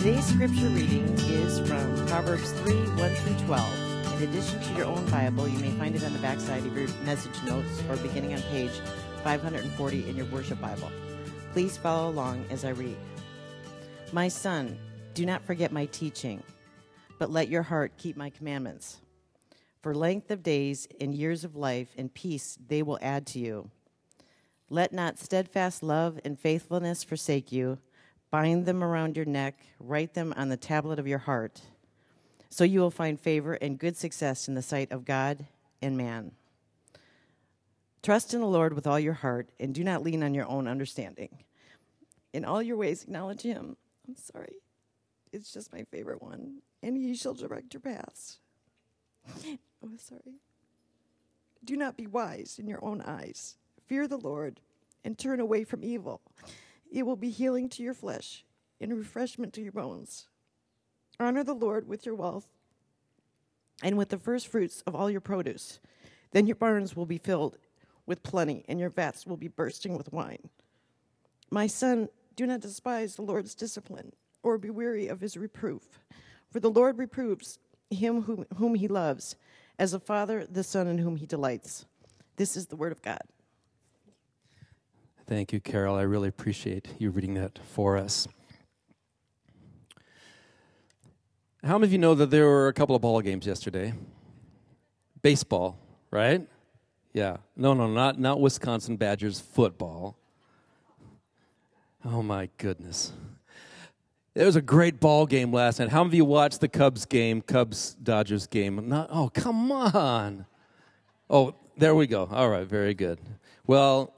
Today's scripture reading is from Proverbs 3 1 through 12. In addition to your own Bible, you may find it on the backside of your message notes or beginning on page 540 in your worship Bible. Please follow along as I read. My son, do not forget my teaching, but let your heart keep my commandments. For length of days and years of life and peace they will add to you. Let not steadfast love and faithfulness forsake you. Bind them around your neck, write them on the tablet of your heart. So you will find favor and good success in the sight of God and man. Trust in the Lord with all your heart, and do not lean on your own understanding. In all your ways, acknowledge Him. I'm sorry. It's just my favorite one. And He shall direct your paths. oh, sorry. Do not be wise in your own eyes. Fear the Lord and turn away from evil. It will be healing to your flesh and refreshment to your bones. Honor the Lord with your wealth and with the first fruits of all your produce. Then your barns will be filled with plenty, and your vats will be bursting with wine. My son, do not despise the Lord's discipline or be weary of his reproof. For the Lord reproves him whom, whom he loves, as a father the son in whom he delights. This is the word of God. Thank you, Carol. I really appreciate you reading that for us. How many of you know that there were a couple of ball games yesterday? Baseball, right? Yeah. No, no, not not Wisconsin Badgers football. Oh my goodness. It was a great ball game last night. How many of you watched the Cubs game, Cubs Dodgers game? Not, oh, come on. Oh, there we go. All right, very good. Well,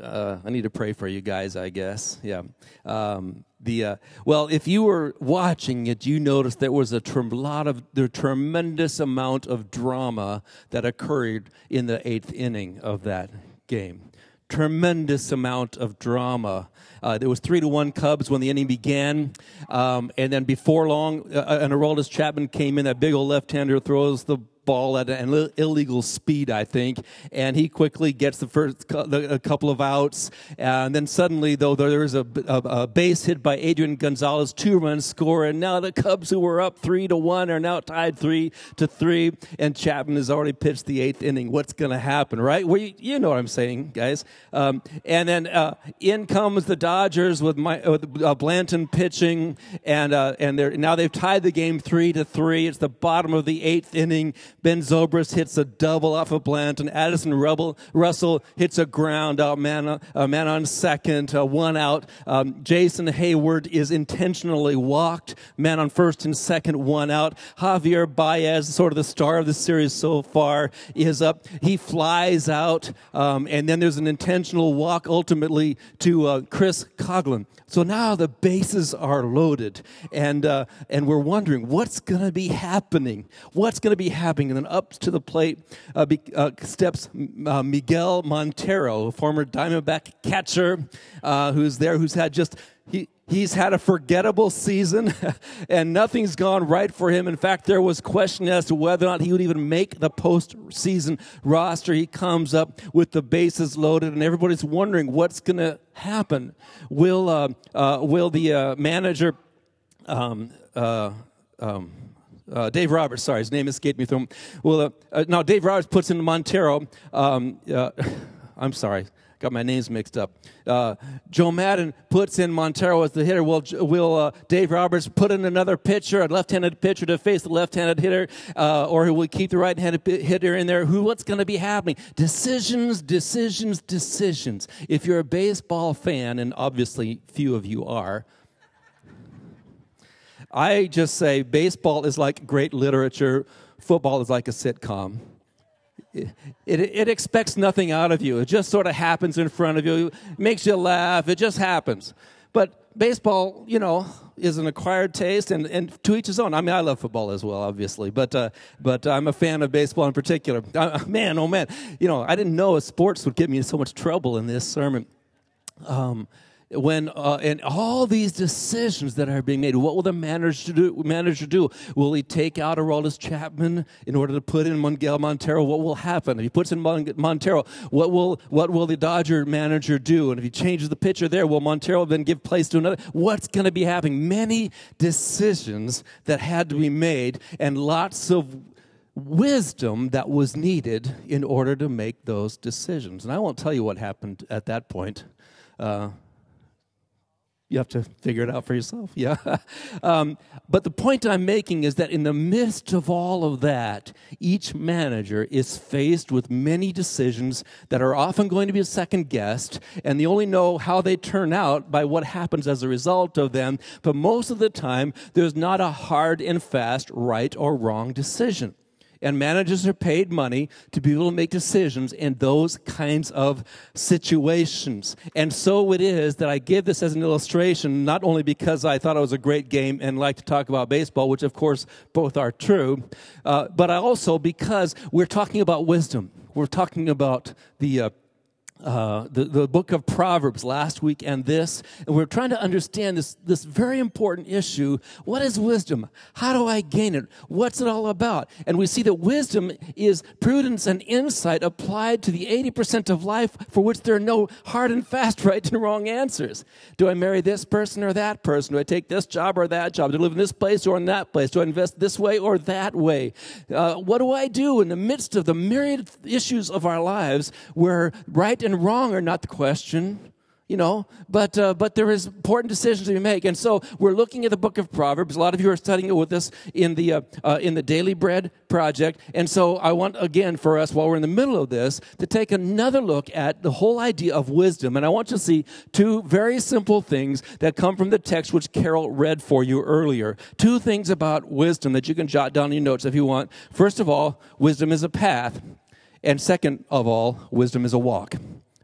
uh, I need to pray for you guys, I guess. Yeah. Um, the uh, well, if you were watching it, you noticed there was a lot of the tremendous amount of drama that occurred in the eighth inning of that game. Tremendous amount of drama. Uh, there was three to one Cubs when the inning began, um, and then before long, uh, an Aroldis Chapman came in. That big old left-hander throws the ball at an illegal speed, I think, and he quickly gets the first a couple of outs, and then suddenly, though, there is a, a, a, base hit by Adrian Gonzalez, two runs score, and now the Cubs, who were up three to one, are now tied three to three, and Chapman has already pitched the eighth inning. What's going to happen, right? Well, you, you, know what I'm saying, guys. Um, and then uh, in comes the Dodgers with, my, with uh, Blanton pitching, and uh, and they're now they've tied the game three to three. It's the bottom of the eighth inning. Ben Zobrist hits a double off of Blanton. Addison Rebel, Russell hits a ground out man, uh, man on second, uh, one out. Um, Jason Heyward is intentionally walked, man on first and second, one out. Javier Baez, sort of the star of the series so far, is up. He flies out, um, and then there's an intentional walk ultimately to uh, Chris Coghlan. So now the bases are loaded, and uh, and we're wondering what's going to be happening. What's going to be happening? And then up to the plate uh, be, uh, steps uh, Miguel Montero, former Diamondback catcher, uh, who's there, who's had just he, he's had a forgettable season and nothing's gone right for him. In fact, there was question as to whether or not he would even make the postseason roster. He comes up with the bases loaded and everybody's wondering what's going to happen. Will, uh, uh, will the uh, manager, um, uh, um, uh, Dave Roberts, sorry, his name escaped me. Through well, uh, uh, now Dave Roberts puts in Montero. Um, uh, I'm sorry, got my names mixed up. Uh, Joe Maddon puts in Montero as the hitter. Will will uh, Dave Roberts put in another pitcher, a left-handed pitcher to face the left-handed hitter, or will keep the right-handed hitter in there? Who? What's going to be happening? Decisions, decisions, decisions. If you're a baseball fan, and obviously few of you are. I just say baseball is like great literature, football is like a sitcom. It, it, expects nothing out of you. It just sort of happens in front of you, it makes you laugh, it just happens. But baseball, you know, is an acquired taste, and, and to each his own. I mean, I love football as well, obviously, but uh, but I'm a fan of baseball in particular. Uh, man, oh man, you know, I didn't know sports would get me in so much trouble in this sermon. Um, when uh, and all these decisions that are being made what will the manager do manager do? Will he take out Aroldis Chapman in order to put in Miguel Montero? What will happen? If he puts in Montero what will what will the Dodger manager do? And if he changes the pitcher there will Montero then give place to another? What's going to be happening? Many decisions that had to be made and lots of wisdom that was needed in order to make those decisions. And I won't tell you what happened at that point. Uh, you have to figure it out for yourself. Yeah. um, but the point I'm making is that in the midst of all of that, each manager is faced with many decisions that are often going to be a second guessed, and they only know how they turn out by what happens as a result of them. But most of the time, there's not a hard and fast right or wrong decision and managers are paid money to be able to make decisions in those kinds of situations. And so it is that I give this as an illustration, not only because I thought it was a great game and like to talk about baseball, which of course both are true, uh, but also because we're talking about wisdom. We're talking about the uh, uh, the, the book of Proverbs last week and this, and we're trying to understand this, this very important issue. What is wisdom? How do I gain it? What's it all about? And we see that wisdom is prudence and insight applied to the 80% of life for which there are no hard and fast right and wrong answers. Do I marry this person or that person? Do I take this job or that job? Do I live in this place or in that place? Do I invest this way or that way? Uh, what do I do in the midst of the myriad issues of our lives where right and wrong are not the question you know but uh, but there is important decisions to be made and so we're looking at the book of proverbs. A lot of you are studying it with us in the uh, uh, in the daily bread project. And so i want again for us while we're in the middle of this to take another look at the whole idea of wisdom. And i want you to see two very simple things that come from the text which carol read for you earlier. Two things about wisdom that you can jot down in your notes if you want. First of all wisdom is a path and second of all wisdom is a walk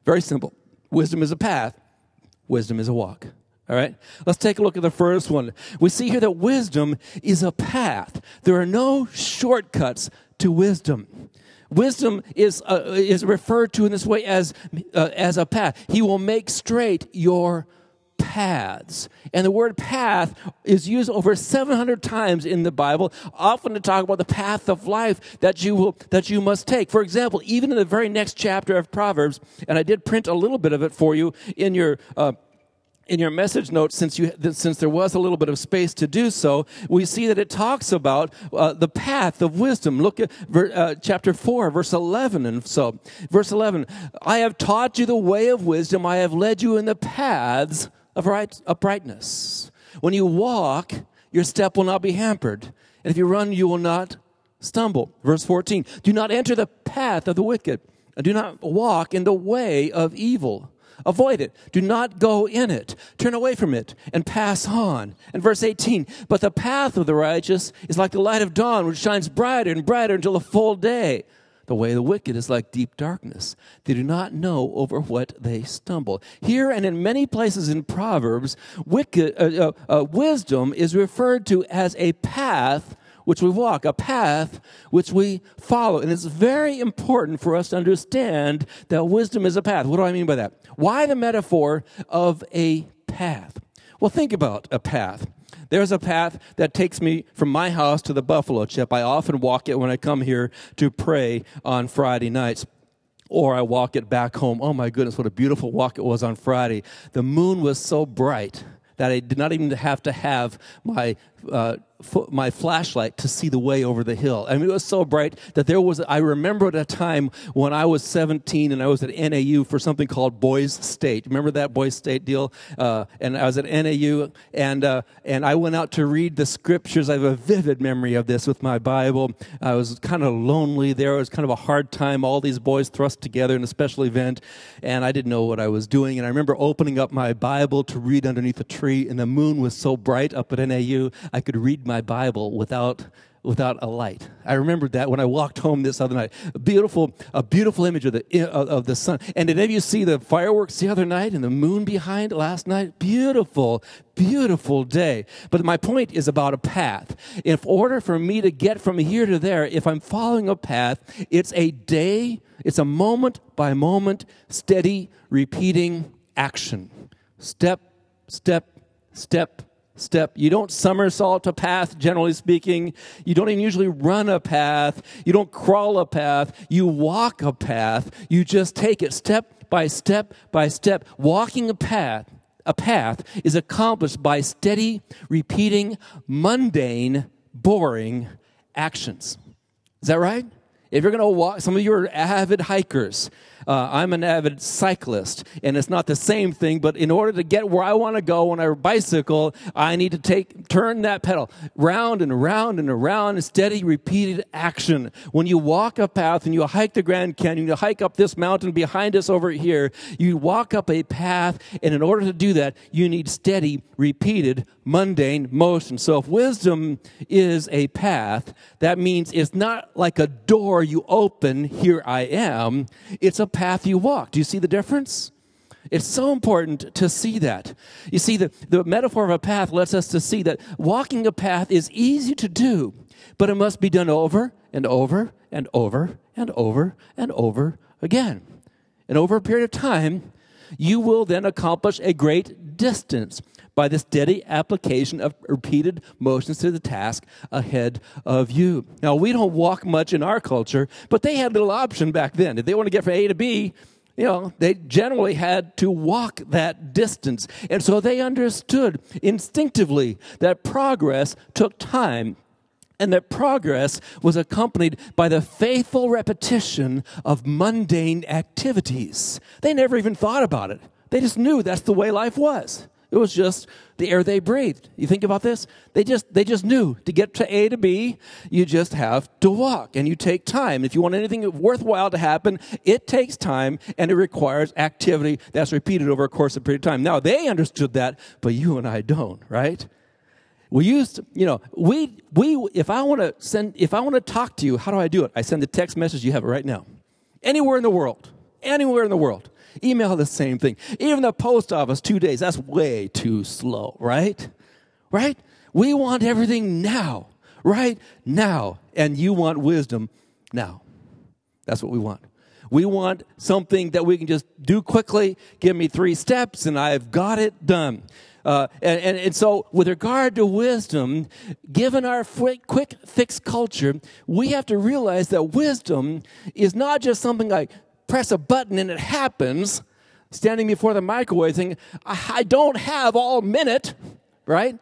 very simple. Wisdom is a path, wisdom is a walk. All right? Let's take a look at the first one. We see here that wisdom is a path. There are no shortcuts to wisdom. Wisdom is, uh, is referred to in this way as, uh, as a path. He will make straight your paths. And the word path is used over 700 times in the Bible, often to talk about the path of life that you will, that you must take. For example, even in the very next chapter of Proverbs, and I did print a little bit of it for you in your, uh, in your message notes, since you since there was a little bit of space to do so, we see that it talks about uh, the path of wisdom. Look at ver, uh, chapter four, verse eleven, and so verse eleven: I have taught you the way of wisdom; I have led you in the paths of right, uprightness. When you walk, your step will not be hampered. And if you run, you will not stumble. Verse 14 Do not enter the path of the wicked, and do not walk in the way of evil. Avoid it. Do not go in it. Turn away from it and pass on. And verse 18, but the path of the righteous is like the light of dawn, which shines brighter and brighter until the full day. The way of the wicked is like deep darkness. They do not know over what they stumble. Here and in many places in Proverbs, wicked, uh, uh, uh, wisdom is referred to as a path which we walk, a path which we follow. And it's very important for us to understand that wisdom is a path. What do I mean by that? Why the metaphor of a path? Well, think about a path. There's a path that takes me from my house to the buffalo chip. I often walk it when I come here to pray on Friday nights or I walk it back home. Oh my goodness, what a beautiful walk it was on Friday. The moon was so bright that I did not even have to have my uh, my flashlight to see the way over the hill. I mean, it was so bright that there was, I remember at a time when I was 17 and I was at NAU for something called Boys State. Remember that Boys State deal? Uh, and I was at NAU and, uh, and I went out to read the scriptures. I have a vivid memory of this with my Bible. I was kind of lonely there. It was kind of a hard time. All these boys thrust together in a special event and I didn't know what I was doing. And I remember opening up my Bible to read underneath a tree and the moon was so bright up at NAU, I could read my Bible without without a light. I remembered that when I walked home this other night. A beautiful, a beautiful image of the of the sun. And did any of you see the fireworks the other night and the moon behind last night? Beautiful, beautiful day. But my point is about a path. In order for me to get from here to there, if I'm following a path, it's a day, it's a moment by moment, steady, repeating action Step, step, step, step. You don't somersault a path, generally speaking. You don't even usually run a path. You don't crawl a path. You walk a path. You just take it step by step by step. Walking a path, a path is accomplished by steady, repeating, mundane, boring actions. Is that right? If you're going to walk, some of you are avid hikers. Uh, I'm an avid cyclist, and it's not the same thing, but in order to get where I want to go when I bicycle, I need to take turn that pedal round and round and around, steady, repeated action. When you walk a path and you hike the Grand Canyon, you hike up this mountain behind us over here, you walk up a path, and in order to do that, you need steady, repeated, mundane motion. So if wisdom is a path, that means it's not like a door you open, here I am. It's a path you walk. Do you see the difference? It's so important to see that. You see, the, the metaphor of a path lets us to see that walking a path is easy to do, but it must be done over and over and over and over and over again. And over a period of time, you will then accomplish a great distance by the steady application of repeated motions to the task ahead of you. Now, we don't walk much in our culture, but they had little option back then. If they want to get from A to B, you know, they generally had to walk that distance. And so they understood instinctively that progress took time and that progress was accompanied by the faithful repetition of mundane activities. They never even thought about it. They just knew that's the way life was. It was just the air they breathed. You think about this? They just they just knew to get to A to B, you just have to walk and you take time. If you want anything worthwhile to happen, it takes time and it requires activity that's repeated over a course of a period of time. Now they understood that, but you and I don't, right? We used, you know, we we if I want to send if I want to talk to you, how do I do it? I send a text message, you have it right now. Anywhere in the world. Anywhere in the world. Email the same thing. Even the post office, two days, that's way too slow, right? Right? We want everything now, right? Now. And you want wisdom now. That's what we want. We want something that we can just do quickly, give me three steps, and I've got it done. Uh, and, and, and, so, with regard to wisdom, given our quick, quick fix culture, we have to realize that wisdom is not just something like press a button and it happens, standing before the microwave saying, I don't have all minute, right?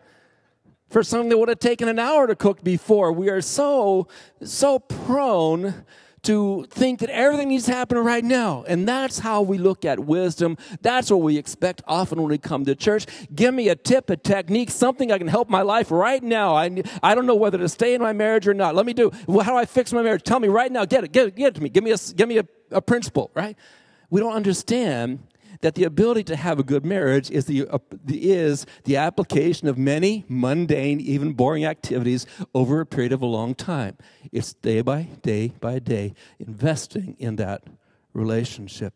For something that would have taken an hour to cook before. We are so, so prone to think that everything needs to happen right now. And that's how we look at wisdom. That's what we expect often when we come to church. Give me a tip, a technique, something I can help my life right now. I, I don't know whether to stay in my marriage or not. Let me do. Well, how do I fix my marriage? Tell me right now. Get it. Get it. Get it to me. Give me a, give me a, a principle, right? We don't understand that the ability to have a good marriage is the, uh, is the application of many mundane, even boring activities over a period of a long time. It's day by day by day investing in that relationship.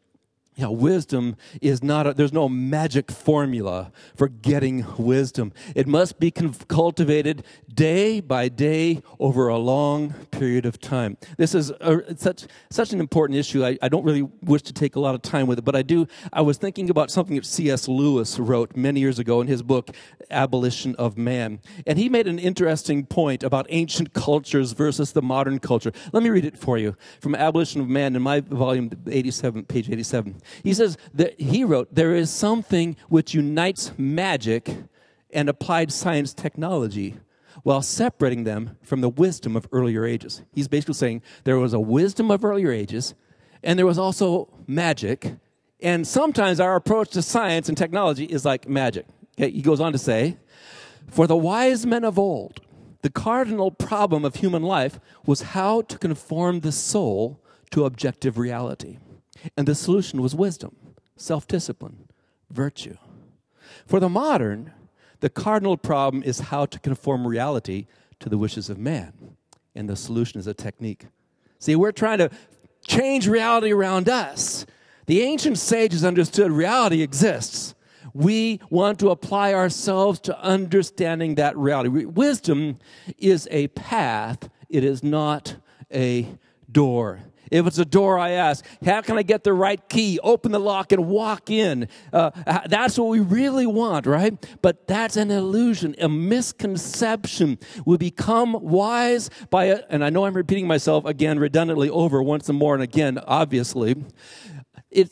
You know, wisdom is not, a, there's no magic formula for getting wisdom. It must be cultivated day by day over a long period of time. This is a, such, such an important issue. I, I don't really wish to take a lot of time with it, but I do. I was thinking about something that C.S. Lewis wrote many years ago in his book, Abolition of Man. And he made an interesting point about ancient cultures versus the modern culture. Let me read it for you from Abolition of Man in my volume 87, page 87. He says that he wrote, There is something which unites magic and applied science technology while separating them from the wisdom of earlier ages. He's basically saying there was a wisdom of earlier ages, and there was also magic. And sometimes our approach to science and technology is like magic. He goes on to say, For the wise men of old, the cardinal problem of human life was how to conform the soul to objective reality. And the solution was wisdom, self discipline, virtue. For the modern, the cardinal problem is how to conform reality to the wishes of man. And the solution is a technique. See, we're trying to change reality around us. The ancient sages understood reality exists. We want to apply ourselves to understanding that reality. Wisdom is a path, it is not a door. If it's a door, I ask, how can I get the right key, open the lock, and walk in? Uh, that's what we really want, right? But that's an illusion, a misconception. We become wise by, a, and I know I'm repeating myself again redundantly over once and more and again, obviously. It,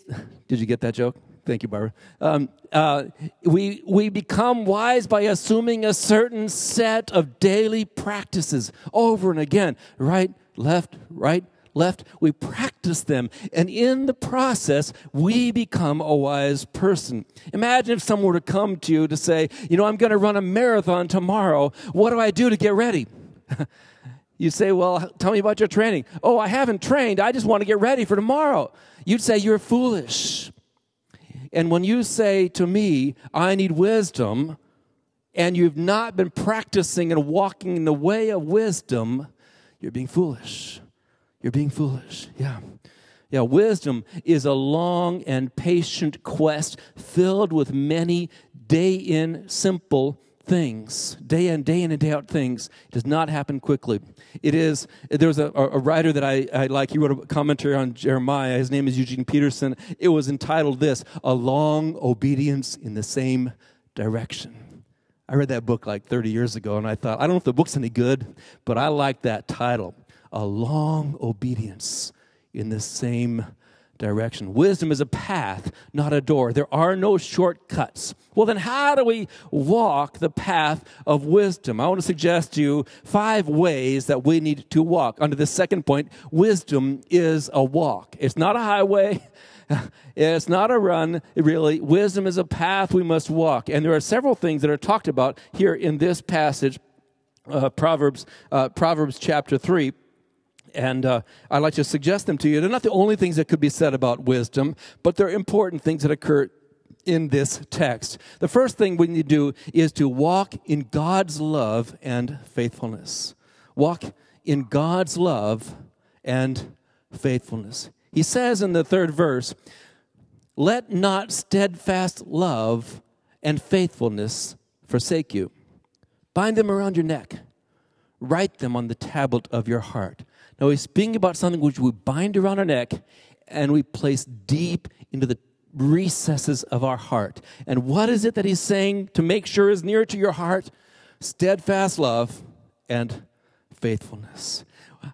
did you get that joke? Thank you, Barbara. Um, uh, we, we become wise by assuming a certain set of daily practices over and again. Right, left, right, left. We practice them. And in the process, we become a wise person. Imagine if someone were to come to you to say, You know, I'm going to run a marathon tomorrow. What do I do to get ready? you say, Well, tell me about your training. Oh, I haven't trained. I just want to get ready for tomorrow. You'd say, You're foolish. And when you say to me, I need wisdom, and you've not been practicing and walking in the way of wisdom, you're being foolish. You're being foolish. Yeah. Yeah, wisdom is a long and patient quest filled with many day in simple things, day in, day in, and day out things. It does not happen quickly. It is, there's a, a writer that I, I like, he wrote a commentary on Jeremiah. His name is Eugene Peterson. It was entitled this A Long Obedience in the Same Direction. I read that book like 30 years ago, and I thought, I don't know if the book's any good, but I like that title A Long Obedience in the Same direction. Wisdom is a path, not a door. There are no shortcuts. Well, then, how do we walk the path of wisdom? I want to suggest to you five ways that we need to walk. Under the second point, wisdom is a walk. It's not a highway. It's not a run, really. Wisdom is a path we must walk. And there are several things that are talked about here in this passage, uh, Proverbs, uh, Proverbs chapter 3. And uh, I'd like to suggest them to you. They're not the only things that could be said about wisdom, but they're important things that occur in this text. The first thing we need to do is to walk in God's love and faithfulness. Walk in God's love and faithfulness. He says in the third verse, Let not steadfast love and faithfulness forsake you. Bind them around your neck, write them on the tablet of your heart. Now he's speaking about something which we bind around our neck and we place deep into the recesses of our heart. And what is it that he's saying to make sure is near to your heart? Steadfast love and faithfulness.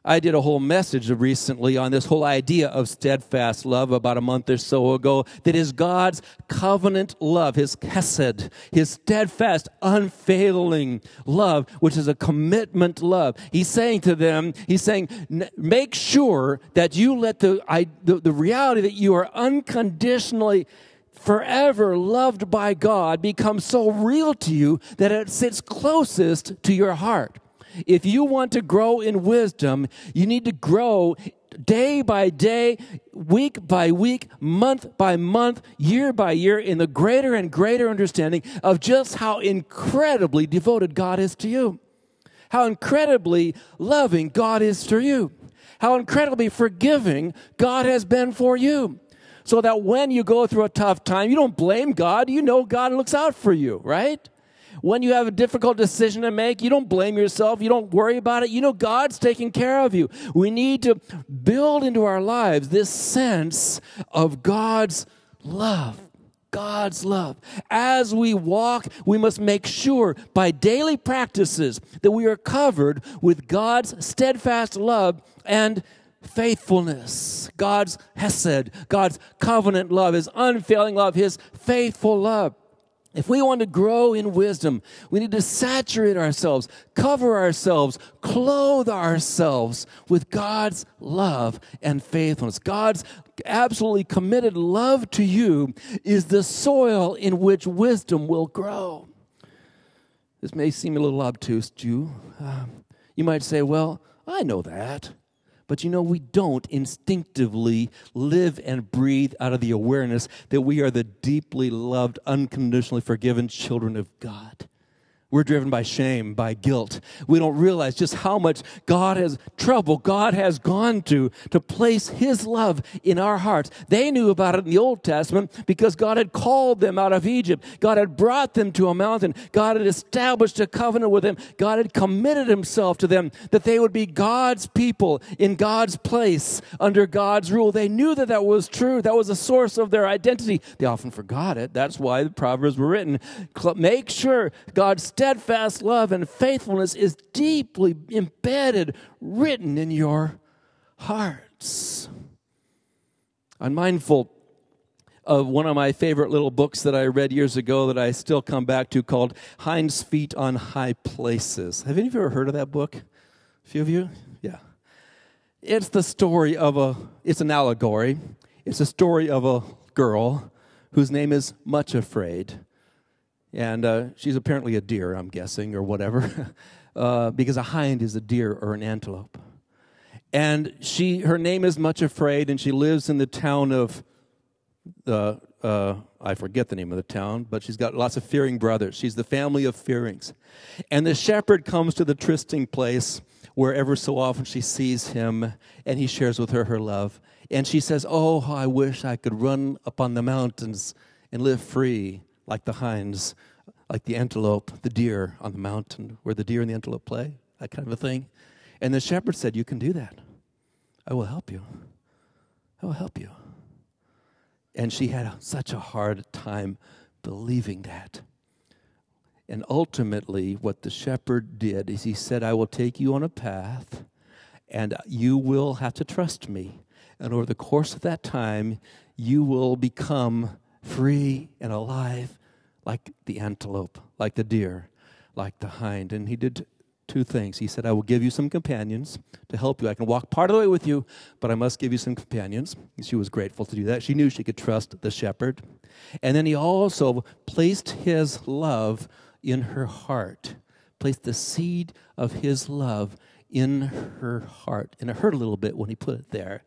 I did a whole message recently on this whole idea of steadfast love about a month or so ago that is God's covenant love, his chesed, his steadfast, unfailing love, which is a commitment love. He's saying to them, he's saying, make sure that you let the, I, the, the reality that you are unconditionally forever loved by God become so real to you that it sits closest to your heart. If you want to grow in wisdom, you need to grow day by day, week by week, month by month, year by year in the greater and greater understanding of just how incredibly devoted God is to you. How incredibly loving God is to you. How incredibly forgiving God has been for you. So that when you go through a tough time, you don't blame God. You know God looks out for you, right? When you have a difficult decision to make, you don't blame yourself. You don't worry about it. You know God's taking care of you. We need to build into our lives this sense of God's love. God's love. As we walk, we must make sure by daily practices that we are covered with God's steadfast love and faithfulness. God's hesed, God's covenant love, His unfailing love, His faithful love. If we want to grow in wisdom, we need to saturate ourselves, cover ourselves, clothe ourselves with God's love and faithfulness. God's absolutely committed love to you is the soil in which wisdom will grow. This may seem a little obtuse to you. Um, you might say, well, I know that. But you know, we don't instinctively live and breathe out of the awareness that we are the deeply loved, unconditionally forgiven children of God. We're driven by shame, by guilt. We don't realize just how much God has trouble, God has gone to to place His love in our hearts. They knew about it in the Old Testament because God had called them out of Egypt. God had brought them to a mountain. God had established a covenant with them. God had committed Himself to them that they would be God's people in God's place under God's rule. They knew that that was true. That was a source of their identity. They often forgot it. That's why the Proverbs were written. Make sure God's steadfast love and faithfulness is deeply embedded, written in your hearts. I'm mindful of one of my favorite little books that I read years ago that I still come back to called Hind's Feet on High Places. Have any of you ever heard of that book? A few of you? Yeah. It's the story of a, it's an allegory. It's a story of a girl whose name is Much Afraid. And uh, she's apparently a deer, I'm guessing, or whatever, uh, because a hind is a deer or an antelope. And she, her name is Much Afraid, and she lives in the town of, uh, uh, I forget the name of the town, but she's got lots of fearing brothers. She's the family of fearings. And the shepherd comes to the trysting place where ever so often she sees him, and he shares with her her love. And she says, Oh, I wish I could run up on the mountains and live free like the hinds, like the antelope, the deer on the mountain where the deer and the antelope play, that kind of a thing. And the shepherd said, You can do that. I will help you. I will help you. And she had such a hard time believing that. And ultimately, what the shepherd did is he said, I will take you on a path, and you will have to trust me. And over the course of that time, you will become free and alive like the antelope, like the deer, like the hind. And he did two things. He said, I will give you some companions to help you. I can walk part of the way with you, but I must give you some companions. she was grateful to do that. She knew she could trust the shepherd. And then he also placed his love in her heart, placed the seed of his love in her heart. And it hurt a little bit when he put it there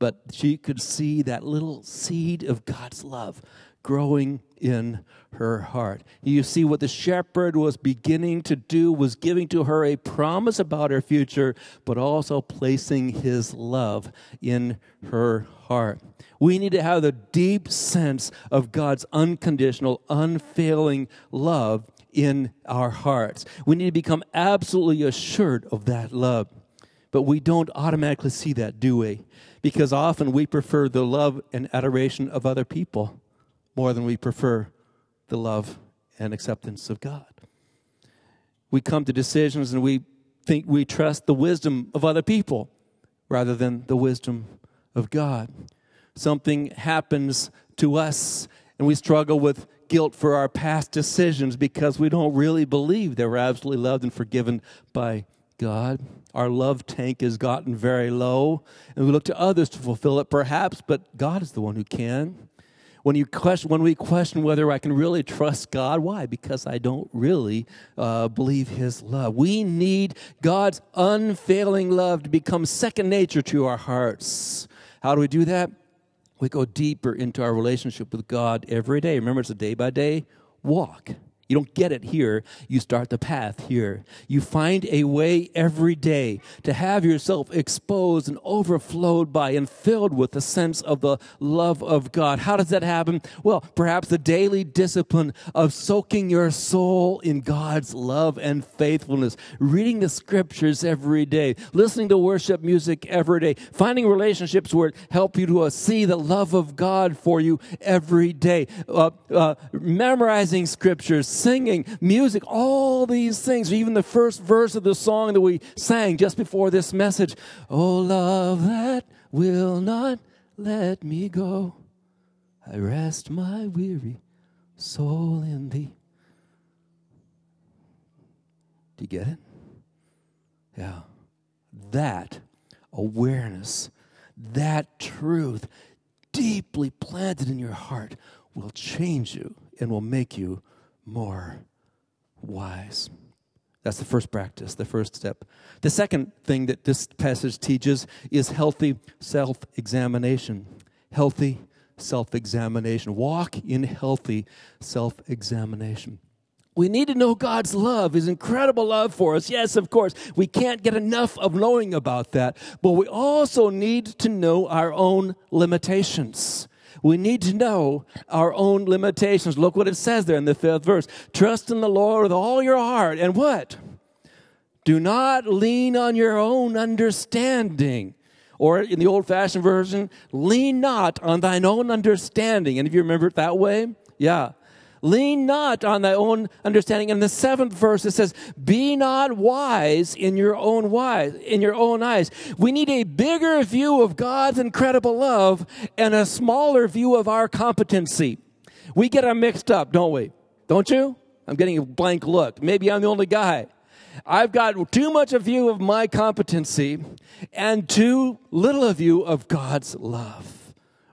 but she could see that little seed of God's love growing in her heart. You see, what the shepherd was beginning to do was giving to her a promise about her future, but also placing his love in her heart. We need to have the deep sense of God's unconditional, unfailing love in our hearts. We need to become absolutely assured of that love. But we don't automatically see that, do we? Because often we prefer the love and adoration of other people more than we prefer the love and acceptance of God. We come to decisions and we think we trust the wisdom of other people rather than the wisdom of God. Something happens to us and we struggle with guilt for our past decisions because we don't really believe that we're absolutely loved and forgiven by God. Our love tank has gotten very low, and we look to others to fulfill it, perhaps, but God is the one who can. When, you question, when we question whether I can really trust God, why? Because I don't really uh, believe His love. We need God's unfailing love to become second nature to our hearts. How do we do that? We go deeper into our relationship with God every day. Remember, it's a day by day walk. You don't get it here. You start the path here. You find a way every day to have yourself exposed and overflowed by and filled with the sense of the love of God. How does that happen? Well, perhaps the daily discipline of soaking your soul in God's love and faithfulness, reading the scriptures every day, listening to worship music every day, finding relationships where it help you to uh, see the love of God for you every day, uh, uh, memorizing scriptures, singing, music, all these things. Even the first verse of the song that we sang just before this message Oh, love that will not let me go. I rest my weary soul in thee. Do you get it? Yeah. That awareness, that truth, deeply planted in your heart, will change you and will make you more wise. That's the first practice, the first step. The second thing that this passage teaches is healthy self examination. Healthy self examination. Walk in healthy self examination. We need to know God's love, His incredible love for us. Yes, of course, we can't get enough of knowing about that, but we also need to know our own limitations. We need to know our own limitations. Look what it says there in the fifth verse. Trust in the Lord with all your heart. And what? Do not lean on your own understanding. Or in the old fashioned version, lean not on thine own understanding. And if you remember it that way, yeah. Lean not on thy own understanding. In the seventh verse, it says, "Be not wise in your own wise in your own eyes." We need a bigger view of God's incredible love and a smaller view of our competency. We get them mixed up, don't we? Don't you? I'm getting a blank look. Maybe I'm the only guy. I've got too much a view of my competency and too little a view of God's love.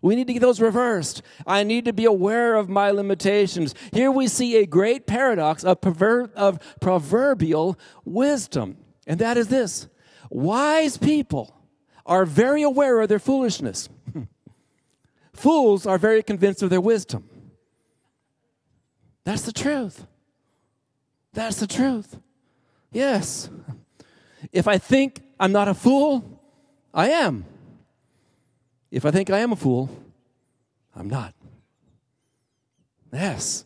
We need to get those reversed. I need to be aware of my limitations. Here we see a great paradox of, of proverbial wisdom, and that is this wise people are very aware of their foolishness, fools are very convinced of their wisdom. That's the truth. That's the truth. Yes. If I think I'm not a fool, I am. If I think I am a fool, I'm not. Yes,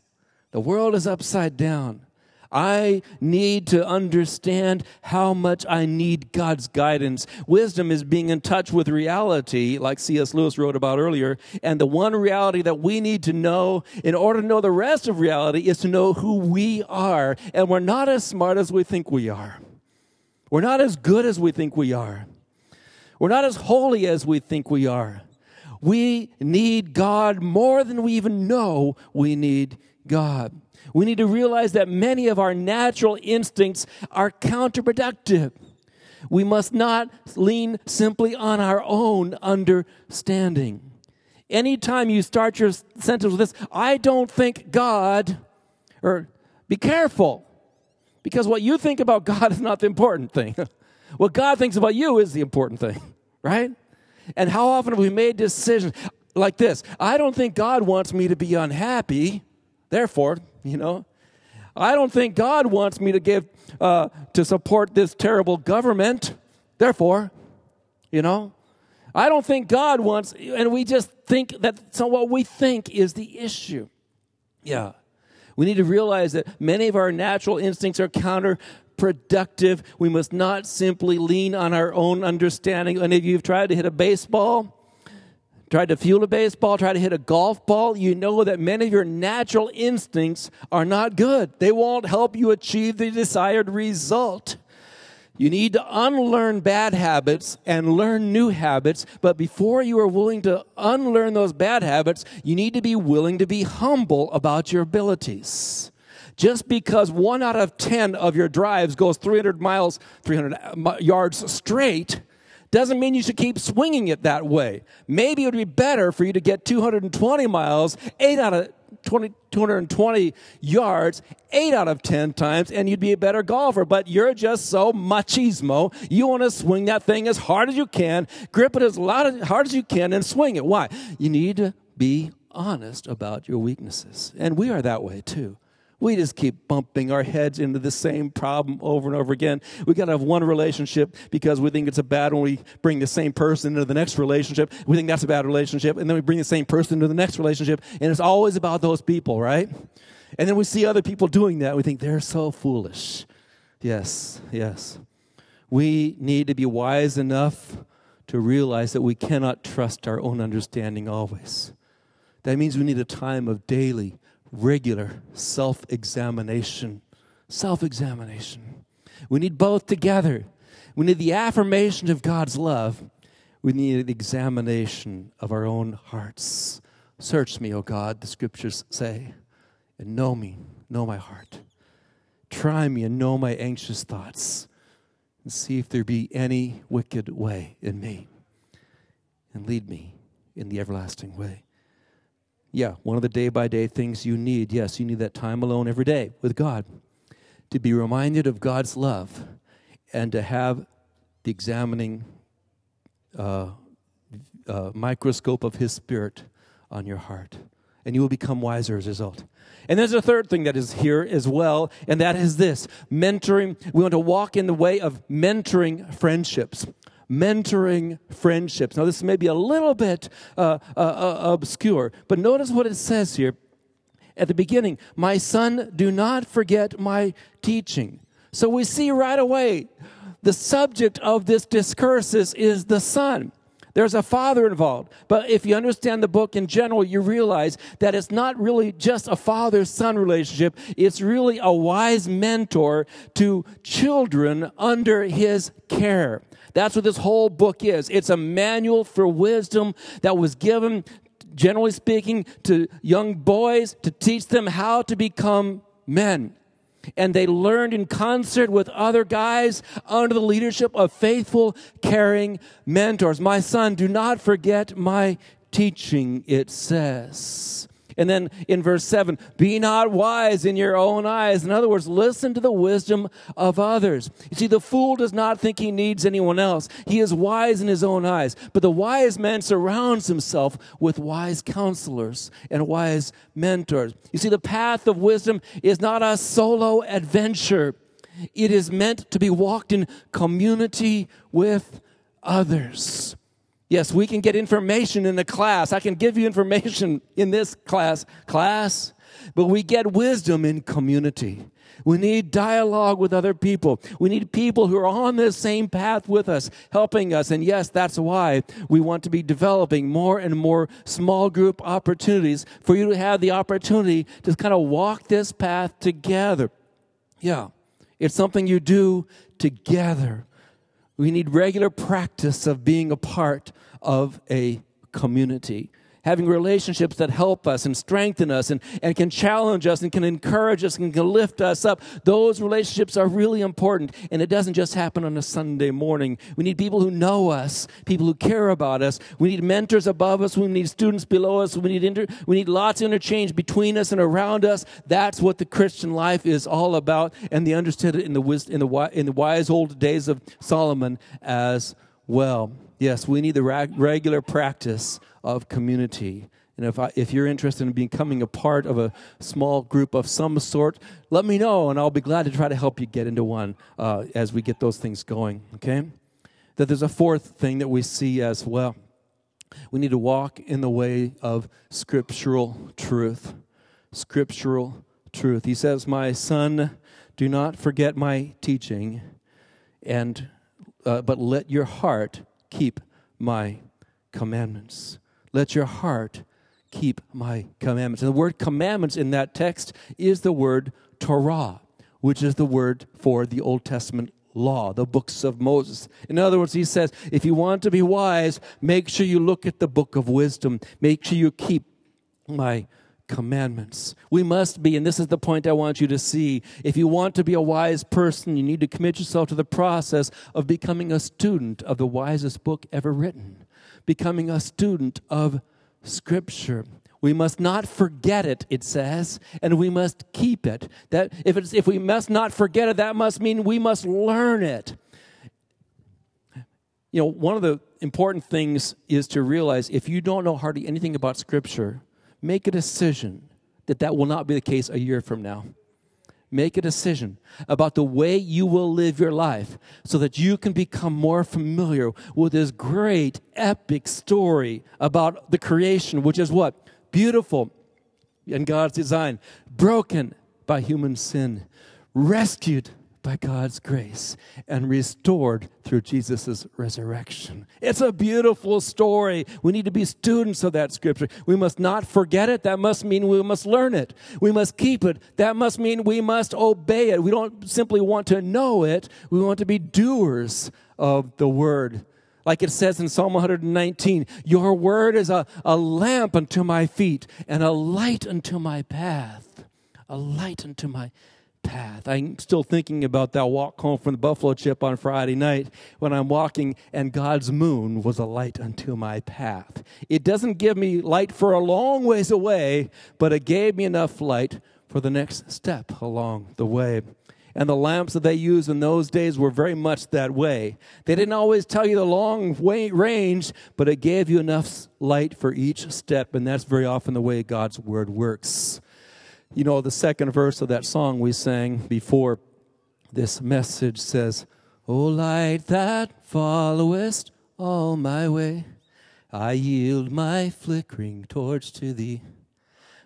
the world is upside down. I need to understand how much I need God's guidance. Wisdom is being in touch with reality, like C.S. Lewis wrote about earlier. And the one reality that we need to know in order to know the rest of reality is to know who we are. And we're not as smart as we think we are, we're not as good as we think we are. We're not as holy as we think we are. We need God more than we even know we need God. We need to realize that many of our natural instincts are counterproductive. We must not lean simply on our own understanding. Anytime you start your sentence with this, I don't think God, or be careful, because what you think about God is not the important thing. what God thinks about you is the important thing right? And how often have we made decisions like this? I don't think God wants me to be unhappy. Therefore, you know, I don't think God wants me to give uh, to support this terrible government. Therefore, you know, I don't think God wants, and we just think that so what we think is the issue. Yeah. We need to realize that many of our natural instincts are counter productive. We must not simply lean on our own understanding. And if you've tried to hit a baseball, tried to field a baseball, tried to hit a golf ball, you know that many of your natural instincts are not good. They won't help you achieve the desired result. You need to unlearn bad habits and learn new habits, but before you are willing to unlearn those bad habits, you need to be willing to be humble about your abilities. Just because one out of 10 of your drives goes 300 miles, 300 uh, yards straight, doesn't mean you should keep swinging it that way. Maybe it would be better for you to get 220 miles, 8 out of 20, 220 yards, 8 out of 10 times, and you'd be a better golfer. But you're just so machismo. You want to swing that thing as hard as you can, grip it as hard as you can, and swing it. Why? You need to be honest about your weaknesses. And we are that way too we just keep bumping our heads into the same problem over and over again. We got to have one relationship because we think it's a bad one. We bring the same person into the next relationship. We think that's a bad relationship. And then we bring the same person into the next relationship. And it's always about those people, right? And then we see other people doing that. We think they're so foolish. Yes, yes. We need to be wise enough to realize that we cannot trust our own understanding always. That means we need a time of daily regular self examination. Self examination. We need both together. We need the affirmation of God's love. We need an examination of our own hearts. Search me, O God, the scriptures say, and know me, know my heart. Try me and know my anxious thoughts, and see if there be any wicked way in me, and lead me in the everlasting way. Yeah, one of the day by day things you need. Yes, you need that time alone every day with God to be reminded of God's love and to have the examining uh, uh, microscope of His Spirit on your heart and you will become wiser as a result. And there's a third thing that is here as well, and that is this mentoring. We want to walk in the way of mentoring friendships. Mentoring friendships. Now, this may be a little bit uh, uh, uh, obscure, but notice what it says here at the beginning My son, do not forget my teaching. So we see right away the subject of this discourses is the son. There's a father involved. But if you understand the book in general, you realize that it's not really just a father son relationship. It's really a wise mentor to children under his care. That's what this whole book is. It's a manual for wisdom that was given, generally speaking, to young boys to teach them how to become men and they learned in concert with other guys under the leadership of faithful, caring mentors. My son, do not forget my teaching, it says. And then in verse 7, be not wise in your own eyes. In other words, listen to the wisdom of others. You see, the fool does not think he needs anyone else. He is wise in his own eyes. But the wise man surrounds himself with wise counselors and wise mentors. You see, the path of wisdom is not a solo adventure, it is meant to be walked in community with others. Yes, we can get information in a class. I can give you information in this class, class, but we get wisdom in community. We need dialogue with other people. We need people who are on the same path with us, helping us. And yes, that's why we want to be developing more and more small group opportunities for you to have the opportunity to kind of walk this path together. Yeah, it's something you do together. We need regular practice of being a part of a community having relationships that help us and strengthen us and, and can challenge us and can encourage us and can lift us up. Those relationships are really important. And it doesn't just happen on a Sunday morning. We need people who know us, people who care about us. We need mentors above us. We need students below us. We need, inter, we need lots of interchange between us and around us. That's what the Christian life is all about. And they understood it in the, in the, in the wise old days of Solomon as well. Yes, we need the regular practice of community. And if, I, if you're interested in becoming a part of a small group of some sort, let me know, and I'll be glad to try to help you get into one uh, as we get those things going. Okay? That there's a fourth thing that we see as well. We need to walk in the way of scriptural truth. Scriptural truth. He says, My son, do not forget my teaching, and uh, but let your heart keep my commandments. Let your heart keep my commandments. And the word commandments in that text is the word Torah, which is the word for the Old Testament law, the books of Moses. In other words, he says, if you want to be wise, make sure you look at the book of wisdom. Make sure you keep my commandments. We must be, and this is the point I want you to see. If you want to be a wise person, you need to commit yourself to the process of becoming a student of the wisest book ever written becoming a student of Scripture. We must not forget it, it says, and we must keep it. That if, it's, if we must not forget it, that must mean we must learn it. You know, one of the important things is to realize if you don't know hardly anything about Scripture, make a decision that that will not be the case a year from now make a decision about the way you will live your life so that you can become more familiar with this great epic story about the creation, which is what? Beautiful in God's design, broken by human sin, rescued by God's grace and restored through Jesus' resurrection. It's a beautiful story. We need to be students of that scripture. We must not forget it. That must mean we must learn it. We must keep it. That must mean we must obey it. We don't simply want to know it, we want to be doers of the word. Like it says in Psalm 119, Your word is a, a lamp unto my feet and a light unto my path. A light unto my path. I'm still thinking about that walk home from the buffalo chip on Friday night when I'm walking and God's moon was a light unto my path. It doesn't give me light for a long ways away, but it gave me enough light for the next step along the way. And the lamps that they used in those days were very much that way. They didn't always tell you the long range, but it gave you enough light for each step. And that's very often the way God's word works. You know, the second verse of that song we sang before this message says, O light that followest all my way, I yield my flickering torch to thee.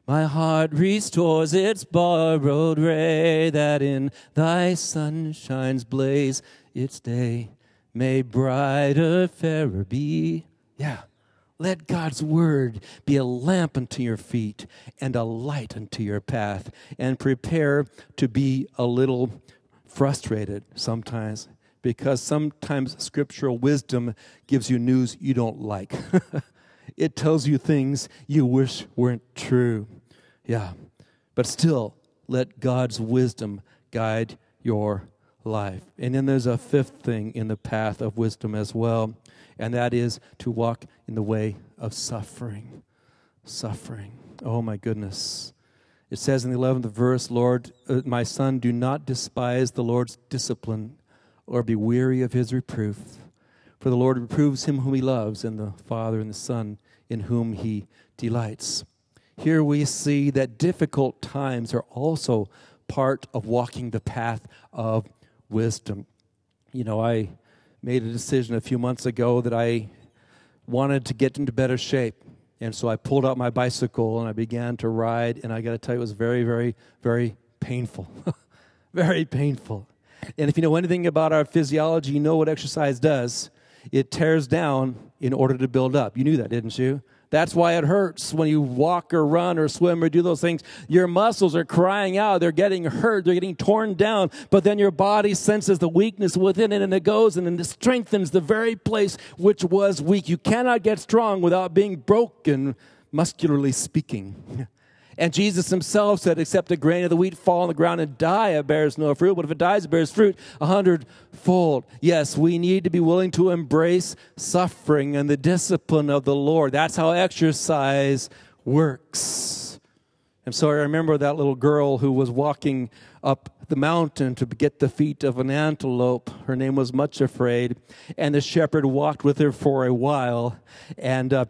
My heart restores its borrowed ray, that in thy sunshine's blaze its day may brighter, fairer be. Yeah. Let God's word be a lamp unto your feet and a light unto your path, and prepare to be a little frustrated sometimes because sometimes scriptural wisdom gives you news you don't like. it tells you things you wish weren't true. Yeah. But still, let God's wisdom guide your life. And then there's a fifth thing in the path of wisdom as well, and that is to walk in the way of suffering. Suffering. Oh my goodness. It says in the 11th verse, Lord, uh, my son, do not despise the Lord's discipline or be weary of his reproof. For the Lord reproves him whom he loves, and the Father and the Son in whom he delights. Here we see that difficult times are also part of walking the path of wisdom. You know, I made a decision a few months ago that I wanted to get into better shape. And so I pulled out my bicycle and I began to ride. And I got to tell you, it was very, very, very painful. very painful. And if you know anything about our physiology, you know what exercise does. It tears down in order to build up. You knew that, didn't you? That's why it hurts when you walk or run or swim or do those things. Your muscles are crying out. They're getting hurt. They're getting torn down. But then your body senses the weakness within it and it goes and it strengthens the very place which was weak. You cannot get strong without being broken, muscularly speaking. And Jesus himself said, Except a grain of the wheat fall on the ground and die, it bears no fruit. But if it dies, it bears fruit a hundredfold. Yes, we need to be willing to embrace suffering and the discipline of the Lord. That's how exercise works. And so I remember that little girl who was walking up the mountain to get the feet of an antelope. Her name was Much Afraid. And the shepherd walked with her for a while. And uh,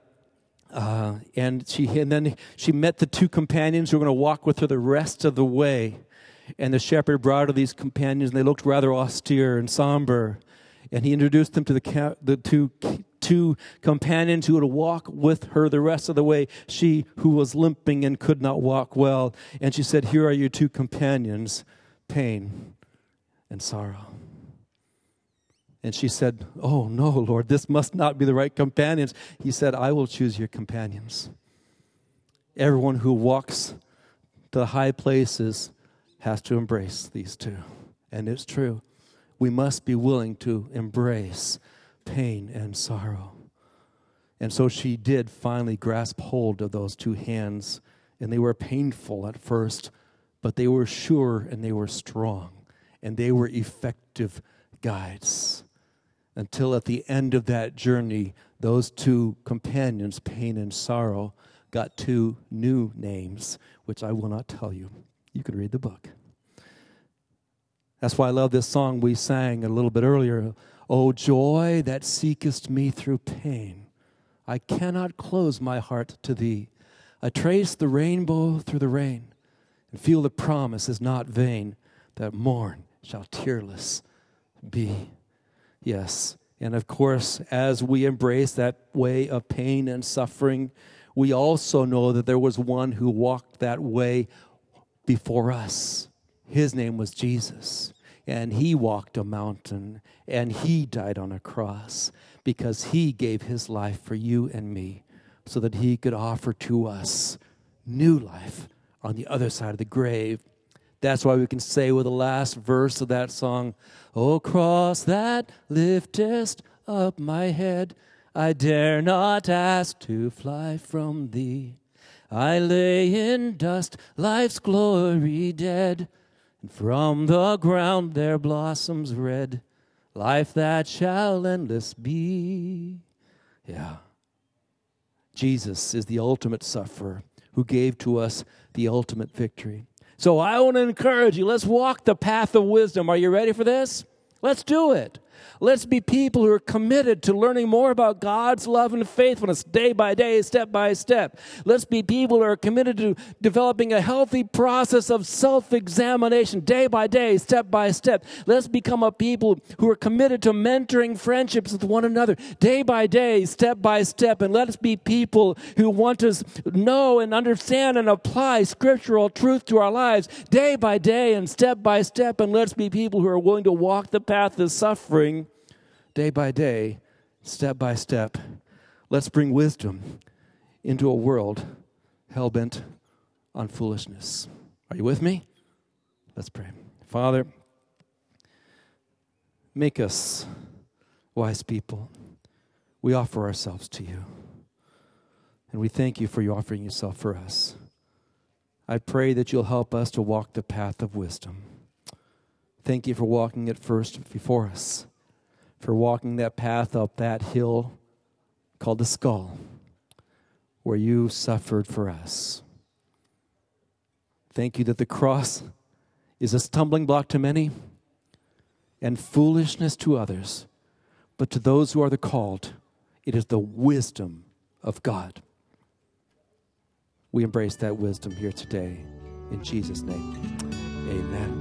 uh, and she and then she met the two companions who were going to walk with her the rest of the way. And the shepherd brought her these companions, and they looked rather austere and somber. And he introduced them to the, the two, two companions who would walk with her the rest of the way. She who was limping and could not walk well. And she said, Here are your two companions pain and sorrow. And she said, Oh, no, Lord, this must not be the right companions. He said, I will choose your companions. Everyone who walks to the high places has to embrace these two. And it's true. We must be willing to embrace pain and sorrow. And so she did finally grasp hold of those two hands. And they were painful at first, but they were sure and they were strong. And they were effective guides until at the end of that journey, those two companions, pain and sorrow, got two new names, which I will not tell you. You can read the book. That's why I love this song we sang a little bit earlier. O joy that seekest me through pain, I cannot close my heart to thee. I trace the rainbow through the rain and feel the promise is not vain that morn shall tearless be. Yes. And of course, as we embrace that way of pain and suffering, we also know that there was one who walked that way before us. His name was Jesus. And he walked a mountain and he died on a cross because he gave his life for you and me so that he could offer to us new life on the other side of the grave. That's why we can say with the last verse of that song, O cross that liftest up my head, I dare not ask to fly from thee. I lay in dust, life's glory dead, and from the ground there blossoms red, life that shall endless be. Yeah. Jesus is the ultimate sufferer who gave to us the ultimate victory. So I want to encourage you. Let's walk the path of wisdom. Are you ready for this? Let's do it. Let's be people who are committed to learning more about God's love and faithfulness day by day, step by step. Let's be people who are committed to developing a healthy process of self examination day by day, step by step. Let's become a people who are committed to mentoring friendships with one another day by day, step by step. And let us be people who want to know and understand and apply scriptural truth to our lives day by day and step by step. And let's be people who are willing to walk the path of suffering day by day, step by step. Let's bring wisdom into a world hell bent on foolishness. Are you with me? Let's pray. Father, make us wise people. We offer ourselves to you. And we thank you for you offering yourself for us. I pray that you'll help us to walk the path of wisdom. Thank you for walking it first before us for walking that path up that hill called the skull, where you suffered for us. Thank you that the cross is a stumbling block to many and foolishness to others, but to those who are the called, it is the wisdom of God. We embrace that wisdom here today. In Jesus' name, amen.